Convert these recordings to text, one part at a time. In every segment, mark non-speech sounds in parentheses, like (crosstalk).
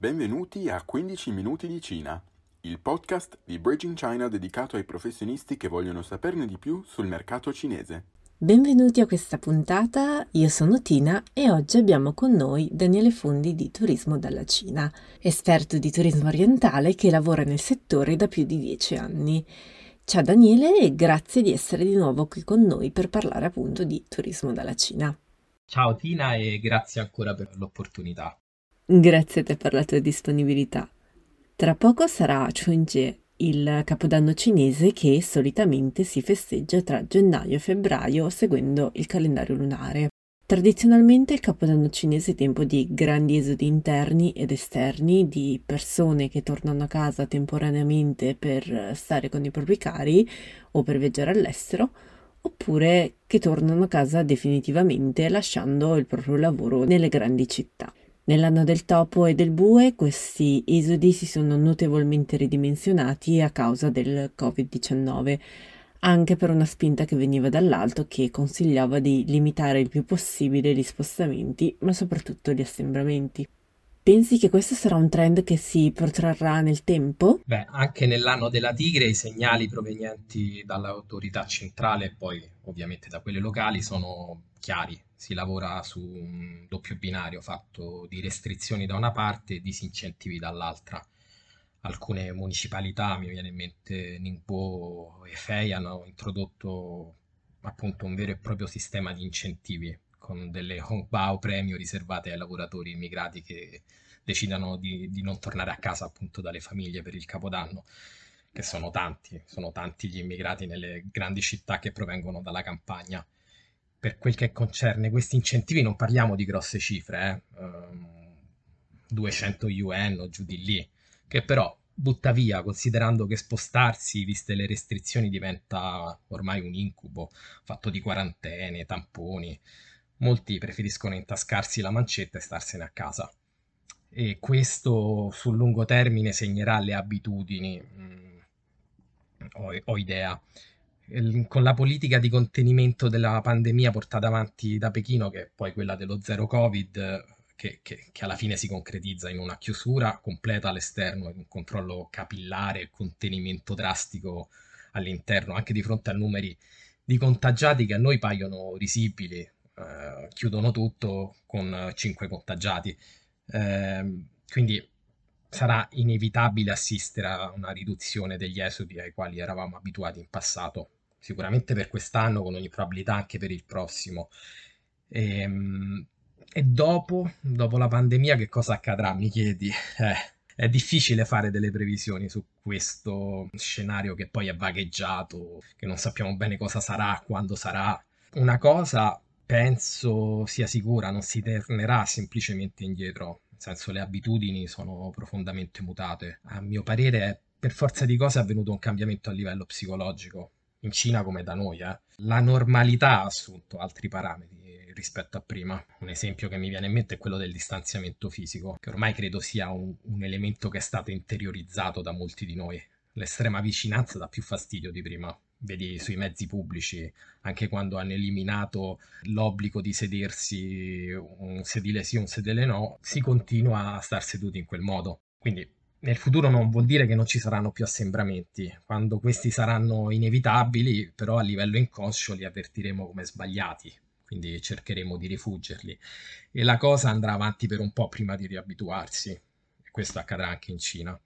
Benvenuti a 15 minuti di Cina, il podcast di Bridging China dedicato ai professionisti che vogliono saperne di più sul mercato cinese. Benvenuti a questa puntata, io sono Tina e oggi abbiamo con noi Daniele Fondi di Turismo dalla Cina, esperto di turismo orientale che lavora nel settore da più di dieci anni. Ciao Daniele e grazie di essere di nuovo qui con noi per parlare appunto di turismo dalla Cina. Ciao Tina e grazie ancora per l'opportunità. Grazie a te per la tua disponibilità. Tra poco sarà Chunje, il capodanno cinese che solitamente si festeggia tra gennaio e febbraio seguendo il calendario lunare. Tradizionalmente il capodanno cinese è tempo di grandi esodi interni ed esterni, di persone che tornano a casa temporaneamente per stare con i propri cari o per viaggiare all'estero, oppure che tornano a casa definitivamente lasciando il proprio lavoro nelle grandi città. Nell'anno del topo e del bue questi esodi si sono notevolmente ridimensionati a causa del Covid-19, anche per una spinta che veniva dall'alto che consigliava di limitare il più possibile gli spostamenti, ma soprattutto gli assembramenti. Pensi che questo sarà un trend che si protrarrà nel tempo? Beh, anche nell'anno della tigre i segnali provenienti dall'autorità centrale e poi ovviamente da quelle locali sono chiari. Si lavora su un doppio binario fatto di restrizioni da una parte e disincentivi dall'altra. Alcune municipalità, mi viene in mente Ningbo e Fei, hanno introdotto appunto un vero e proprio sistema di incentivi con delle Hongbao premio riservate ai lavoratori immigrati che decidano di, di, non tornare a casa appunto dalle famiglie per il capodanno, che sono tanti, sono tanti gli immigrati nelle grandi città che provengono dalla campagna. Per quel che concerne questi incentivi non parliamo di grosse cifre, eh? um, 200 yuan o giù di lì, che però butta via, considerando che spostarsi, viste le restrizioni, diventa ormai un incubo, fatto di quarantene, tamponi molti preferiscono intascarsi la mancetta e starsene a casa. E questo sul lungo termine segnerà le abitudini, mm, ho, ho idea. Con la politica di contenimento della pandemia portata avanti da Pechino, che è poi quella dello zero Covid, che, che, che, alla fine si concretizza in una chiusura completa all'esterno, un controllo capillare, contenimento drastico all'interno, anche di fronte a numeri di contagiati che a noi paiono risibili, eh, chiudono tutto con 5 contagiati. Eh, quindi sarà inevitabile assistere a una riduzione degli esodi ai quali eravamo abituati in passato, sicuramente per quest'anno, con ogni probabilità anche per il prossimo. E, ehm, e dopo, dopo la pandemia, che cosa accadrà? Mi chiedi. Eh, è difficile fare delle previsioni su questo scenario che poi è vagheggiato, che non sappiamo bene cosa sarà, quando sarà. Una cosa penso sia sicura, non si tornerà semplicemente indietro, nel senso le abitudini sono profondamente mutate. A mio parere, per forza di cose è avvenuto un cambiamento a livello psicologico, in Cina come da noi. Eh. La normalità ha assunto altri parametri rispetto a prima. Un esempio che mi viene in mente è quello del distanziamento fisico, che ormai credo sia un, un elemento che è stato interiorizzato da molti di noi. L'estrema vicinanza dà più fastidio di prima vedi sui mezzi pubblici, anche quando hanno eliminato l'obbligo di sedersi un sedile sì, un sedile no, si continua a star seduti in quel modo. Quindi nel futuro non vuol dire che non ci saranno più assembramenti, quando questi saranno inevitabili, però a livello inconscio li avvertiremo come sbagliati, quindi cercheremo di rifuggerli. E la cosa andrà avanti per un po' prima di riabituarsi, e questo accadrà anche in Cina.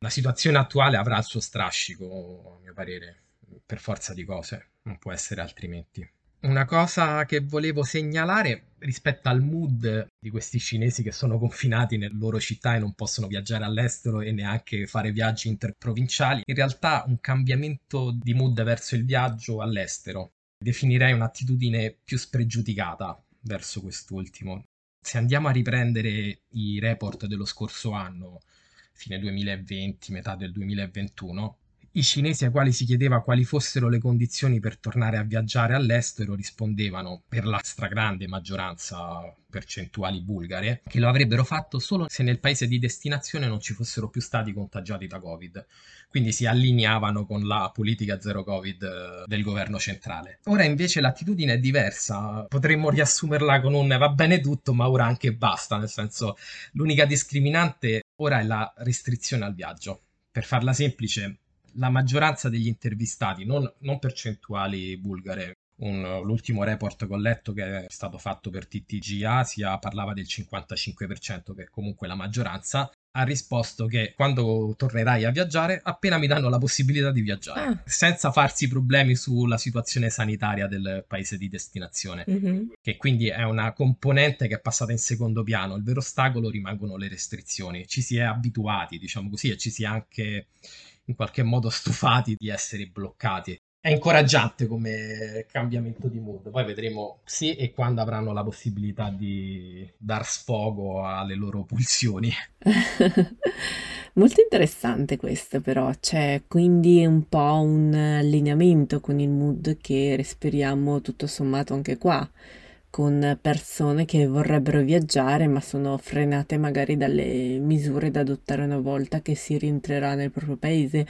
La situazione attuale avrà il suo strascico, a mio parere, per forza di cose, non può essere altrimenti. Una cosa che volevo segnalare rispetto al mood di questi cinesi che sono confinati nelle loro città e non possono viaggiare all'estero e neanche fare viaggi interprovinciali, in realtà un cambiamento di mood verso il viaggio all'estero. Definirei un'attitudine più spregiudicata verso quest'ultimo. Se andiamo a riprendere i report dello scorso anno, fine 2020, metà del 2021, i cinesi ai quali si chiedeva quali fossero le condizioni per tornare a viaggiare all'estero rispondevano, per la stragrande maggioranza percentuali bulgare, che lo avrebbero fatto solo se nel paese di destinazione non ci fossero più stati contagiati da Covid. Quindi si allineavano con la politica zero Covid eh, del governo centrale. Ora invece l'attitudine è diversa, potremmo riassumerla con un va bene tutto, ma ora anche basta, nel senso l'unica discriminante ora è la restrizione al viaggio. Per farla semplice, la maggioranza degli intervistati, non, non percentuali bulgare, un, l'ultimo report che ho letto che è stato fatto per TTG Asia parlava del 55%, che è comunque la maggioranza, ha risposto che quando tornerai a viaggiare, appena mi danno la possibilità di viaggiare, ah. senza farsi problemi sulla situazione sanitaria del paese di destinazione, mm-hmm. che quindi è una componente che è passata in secondo piano. Il vero ostacolo rimangono le restrizioni. Ci si è abituati, diciamo così, e ci si è anche in qualche modo stufati di essere bloccati è incoraggiante come cambiamento di mood. Poi vedremo se e quando avranno la possibilità di dar sfogo alle loro pulsioni. (laughs) Molto interessante questo, però c'è quindi un po' un allineamento con il mood che respiriamo tutto sommato anche qua, con persone che vorrebbero viaggiare ma sono frenate magari dalle misure da adottare una volta che si rientrerà nel proprio paese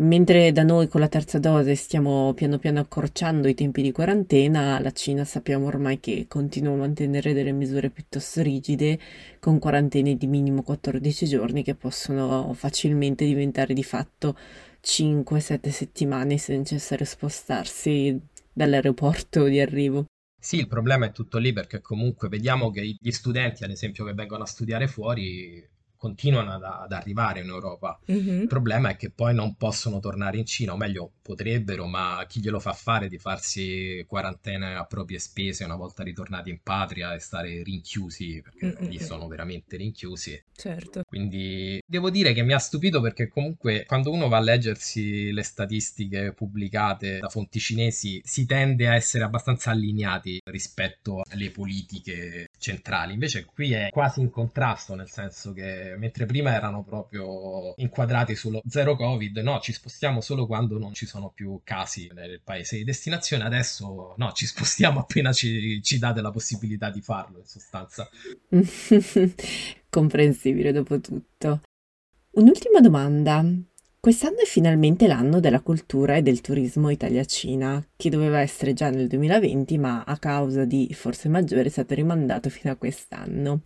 Mentre da noi con la terza dose stiamo piano piano accorciando i tempi di quarantena, la Cina sappiamo ormai che continua a mantenere delle misure piuttosto rigide, con quarantene di minimo 14 giorni che possono facilmente diventare di fatto 5-7 settimane se necessario spostarsi dall'aeroporto di arrivo. Sì, il problema è tutto lì perché comunque vediamo che gli studenti, ad esempio, che vengono a studiare fuori continuano ad, ad arrivare in Europa. Mm-hmm. Il problema è che poi non possono tornare in Cina, o meglio, potrebbero, ma chi glielo fa fare di farsi quarantena a proprie spese una volta ritornati in patria e stare rinchiusi, perché Mm-mm. lì sono veramente rinchiusi. Certo. Quindi devo dire che mi ha stupito perché comunque quando uno va a leggersi le statistiche pubblicate da fonti cinesi si tende a essere abbastanza allineati rispetto alle politiche centrali. Invece qui è quasi in contrasto, nel senso che mentre prima erano proprio inquadrati sullo zero Covid, no, ci spostiamo solo quando non ci sono più casi nel paese di destinazione, adesso no, ci spostiamo appena ci, ci date la possibilità di farlo, in sostanza. (laughs) Comprensibile dopo tutto. Un'ultima domanda. Quest'anno è finalmente l'anno della cultura e del turismo Italia-Cina, che doveva essere già nel 2020, ma a causa di forze maggiori è stato rimandato fino a quest'anno.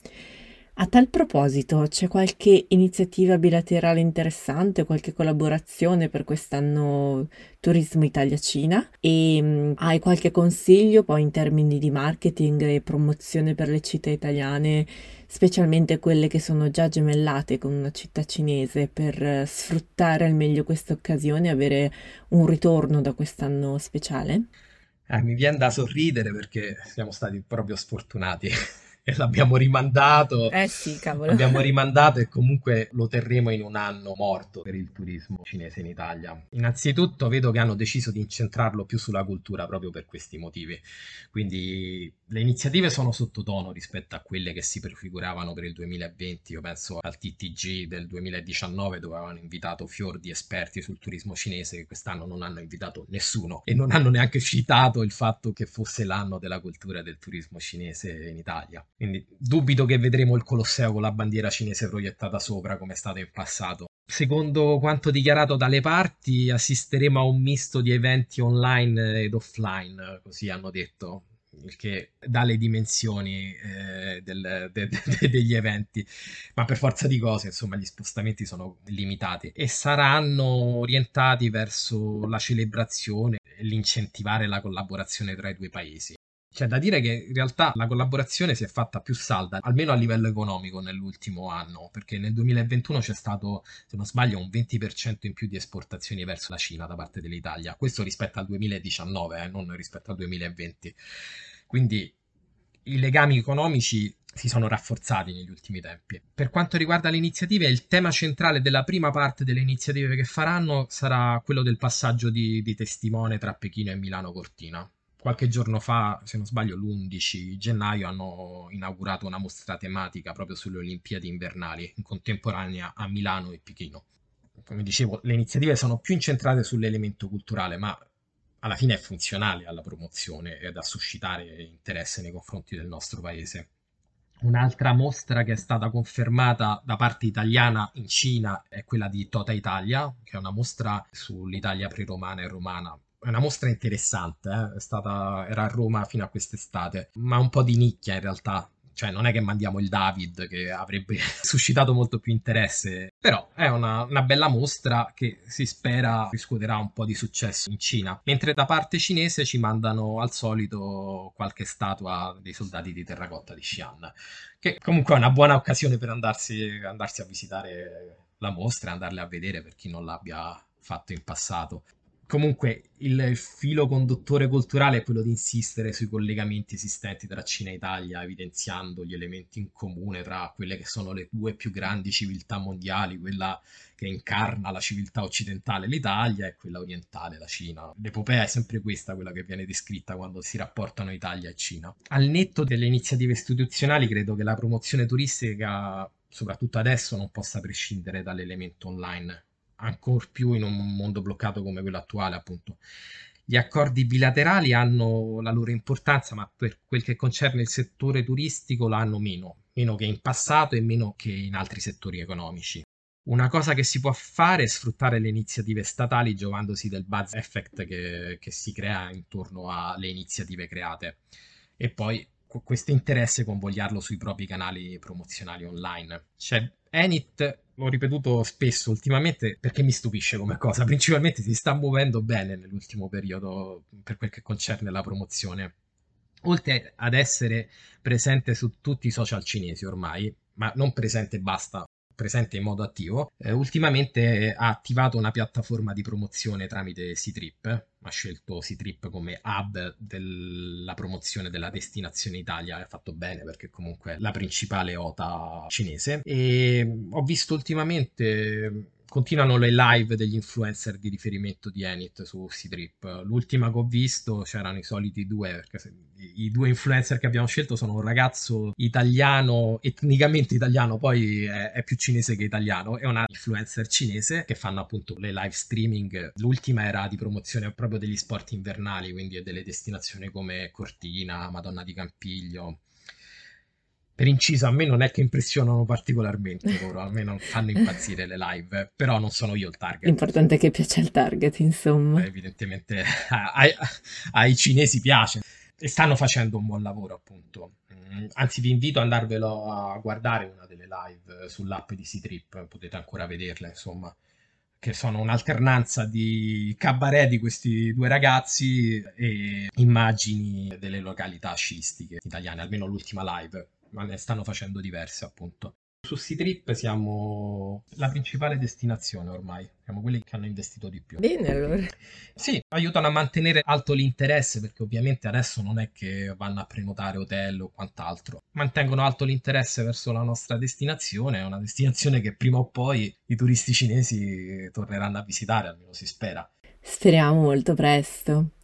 A tal proposito, c'è qualche iniziativa bilaterale interessante, qualche collaborazione per quest'anno Turismo Italia-Cina? E um, hai qualche consiglio poi in termini di marketing e promozione per le città italiane, specialmente quelle che sono già gemellate con una città cinese, per sfruttare al meglio questa occasione e avere un ritorno da quest'anno speciale? Eh, mi viene da sorridere perché siamo stati proprio sfortunati (laughs) e l'abbiamo rimandato. Eh sì, cavolo. L'abbiamo (laughs) rimandato e comunque lo terremo in un anno morto per il turismo cinese in Italia. Innanzitutto vedo che hanno deciso di incentrarlo più sulla cultura proprio per questi motivi. Quindi le iniziative sono sottotono rispetto a quelle che si prefiguravano per il 2020. Io penso al TTG del 2019 dove avevano invitato fior di esperti sul turismo cinese che quest'anno non hanno invitato nessuno e non hanno neanche citato il fatto che fosse l'anno della cultura e del turismo cinese in Italia. Quindi dubito che vedremo il Colosseo con la bandiera cinese proiettata sopra come è stato in passato. Secondo quanto dichiarato dalle parti, assisteremo a un misto di eventi online ed offline, così hanno detto, il che dà le dimensioni eh, del, de, de, degli eventi, ma per forza di cose, insomma, gli spostamenti sono limitati e saranno orientati verso la celebrazione e l'incentivare la collaborazione tra i due paesi. C'è da dire che in realtà la collaborazione si è fatta più salda, almeno a livello economico nell'ultimo anno, perché nel 2021 c'è stato, se non sbaglio, un 20% in più di esportazioni verso la Cina da parte dell'Italia. Questo rispetto al 2019, eh, non rispetto al 2020. Quindi i legami economici si sono rafforzati negli ultimi tempi. Per quanto riguarda le iniziative, il tema centrale della prima parte delle iniziative che faranno sarà quello del passaggio di, di testimone tra Pechino e Milano Cortina qualche giorno fa, se non sbaglio l'11 gennaio, hanno inaugurato una mostra tematica proprio sulle Olimpiadi invernali, in contemporanea a Milano e Pechino. Come dicevo, le iniziative sono più incentrate sull'elemento culturale, ma alla fine è funzionale alla promozione ed a suscitare interesse nei confronti del nostro paese. Un'altra mostra che è stata confermata da parte italiana in Cina è quella di Tota Italia, che è una mostra sull'Italia pre-romana e romana è una mostra interessante, eh? stata, era a Roma fino a quest'estate, ma un po' di nicchia in realtà, cioè non è che mandiamo il David che avrebbe (laughs) suscitato molto più interesse, però è una, una, bella mostra che si spera riscuoterà un po' di successo in Cina, mentre da parte cinese ci mandano al solito qualche statua dei soldati di terracotta di Xi'an, che comunque è una buona occasione per andarsi, andarsi a visitare la mostra e andarle a vedere per chi non l'abbia fatto in passato comunque il filo conduttore culturale è quello di insistere sui collegamenti esistenti tra Cina e Italia, evidenziando gli elementi in comune tra quelle che sono le due più grandi civiltà mondiali, quella che incarna la civiltà occidentale, l'Italia, e quella orientale, la Cina. L'epopea è sempre questa, quella che viene descritta quando si rapportano Italia e Cina. Al netto delle iniziative istituzionali, credo che la promozione turistica, soprattutto adesso, non possa prescindere dall'elemento online ancor più in un mondo bloccato come quello attuale, appunto. Gli accordi bilaterali hanno la loro importanza, ma per quel che concerne il settore turistico l'hanno meno, meno che in passato e meno che in altri settori economici. Una cosa che si può fare è sfruttare le iniziative statali giovandosi del buzz effect che, che si crea intorno alle iniziative create e poi questo interesse convogliarlo sui propri canali promozionali online. C'è Enit l'ho ripetuto spesso ultimamente perché mi stupisce come cosa. Principalmente si sta muovendo bene nell'ultimo periodo per quel che concerne la promozione. Oltre ad essere presente su tutti i social cinesi ormai, ma non presente basta, presente in modo attivo, eh, ultimamente ha attivato una piattaforma di promozione tramite Ctrip, ha scelto Ctrip come hub della promozione della destinazione Italia, ha fatto bene perché comunque è la principale OTA cinese. E ho visto ultimamente continuano le live degli influencer di riferimento di Enit su C-Trip. L'ultima che ho visto c'erano i soliti due, perché i due influencer che abbiamo scelto sono un ragazzo italiano, etnicamente italiano, poi è, è, più cinese che italiano, e una influencer cinese che fanno appunto le live streaming. L'ultima era di promozione proprio degli sport invernali, quindi delle destinazioni come Cortina, Madonna di Campiglio per inciso, a me non è che impressionano particolarmente loro, a me non fanno impazzire le live, però non sono io il target. L'importante è che piace il target, insomma. Eh, evidentemente (laughs) ai, ai, cinesi piace e stanno facendo un buon lavoro, appunto. Mm, anzi, vi invito ad andarvelo a guardare una delle live sull'app di C-Trip, potete ancora vederle, insomma che sono un'alternanza di cabaret di questi due ragazzi e immagini delle località sciistiche italiane, almeno l'ultima live ma ne stanno facendo diverse appunto. Su C-Trip siamo la principale destinazione ormai, siamo quelli che hanno investito di più. Bene allora. Sì, aiutano a mantenere alto l'interesse perché ovviamente adesso non è che vanno a prenotare hotel o quant'altro, mantengono alto l'interesse verso la nostra destinazione, è una destinazione che prima o poi i turisti cinesi torneranno a visitare, almeno si spera. Speriamo molto presto.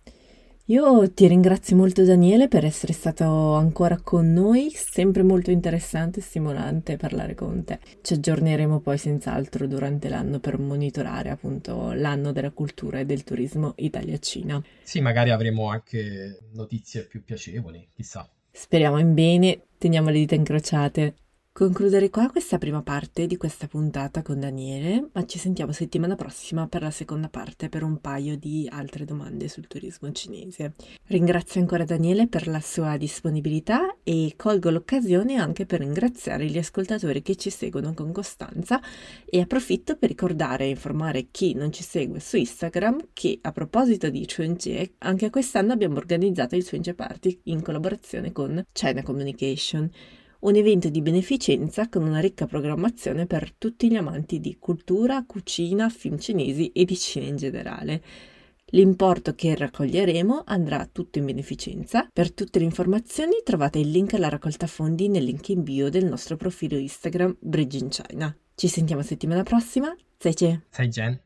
Io ti ringrazio molto Daniele per essere stato ancora con noi, sempre molto interessante e stimolante parlare con te. Ci aggiorneremo poi senz'altro durante l'anno per monitorare appunto l'anno della cultura e del turismo Italia-Cina. Sì, magari avremo anche notizie più piacevoli, chissà. Speriamo in bene, teniamo le dita incrociate. Concluderei qua questa prima parte di questa puntata con Daniele, ma ci sentiamo settimana prossima per la seconda parte per un paio di altre domande sul turismo cinese. Ringrazio ancora Daniele per la sua disponibilità e colgo l'occasione anche per ringraziare gli ascoltatori che ci seguono con costanza e approfitto per ricordare e informare chi non ci segue su Instagram che a proposito di Chuanjie, anche quest'anno abbiamo organizzato il Chuanjie Party in collaborazione con China Communication un evento di beneficenza con una ricca programmazione per tutti gli amanti di cultura, cucina, film cinesi e di Cina in generale. L'importo che raccoglieremo andrà tutto in beneficenza. Per tutte le informazioni trovate il link alla raccolta fondi nel link in bio del nostro profilo Instagram Bridge in China. Ci sentiamo settimana prossima. 再见。再见。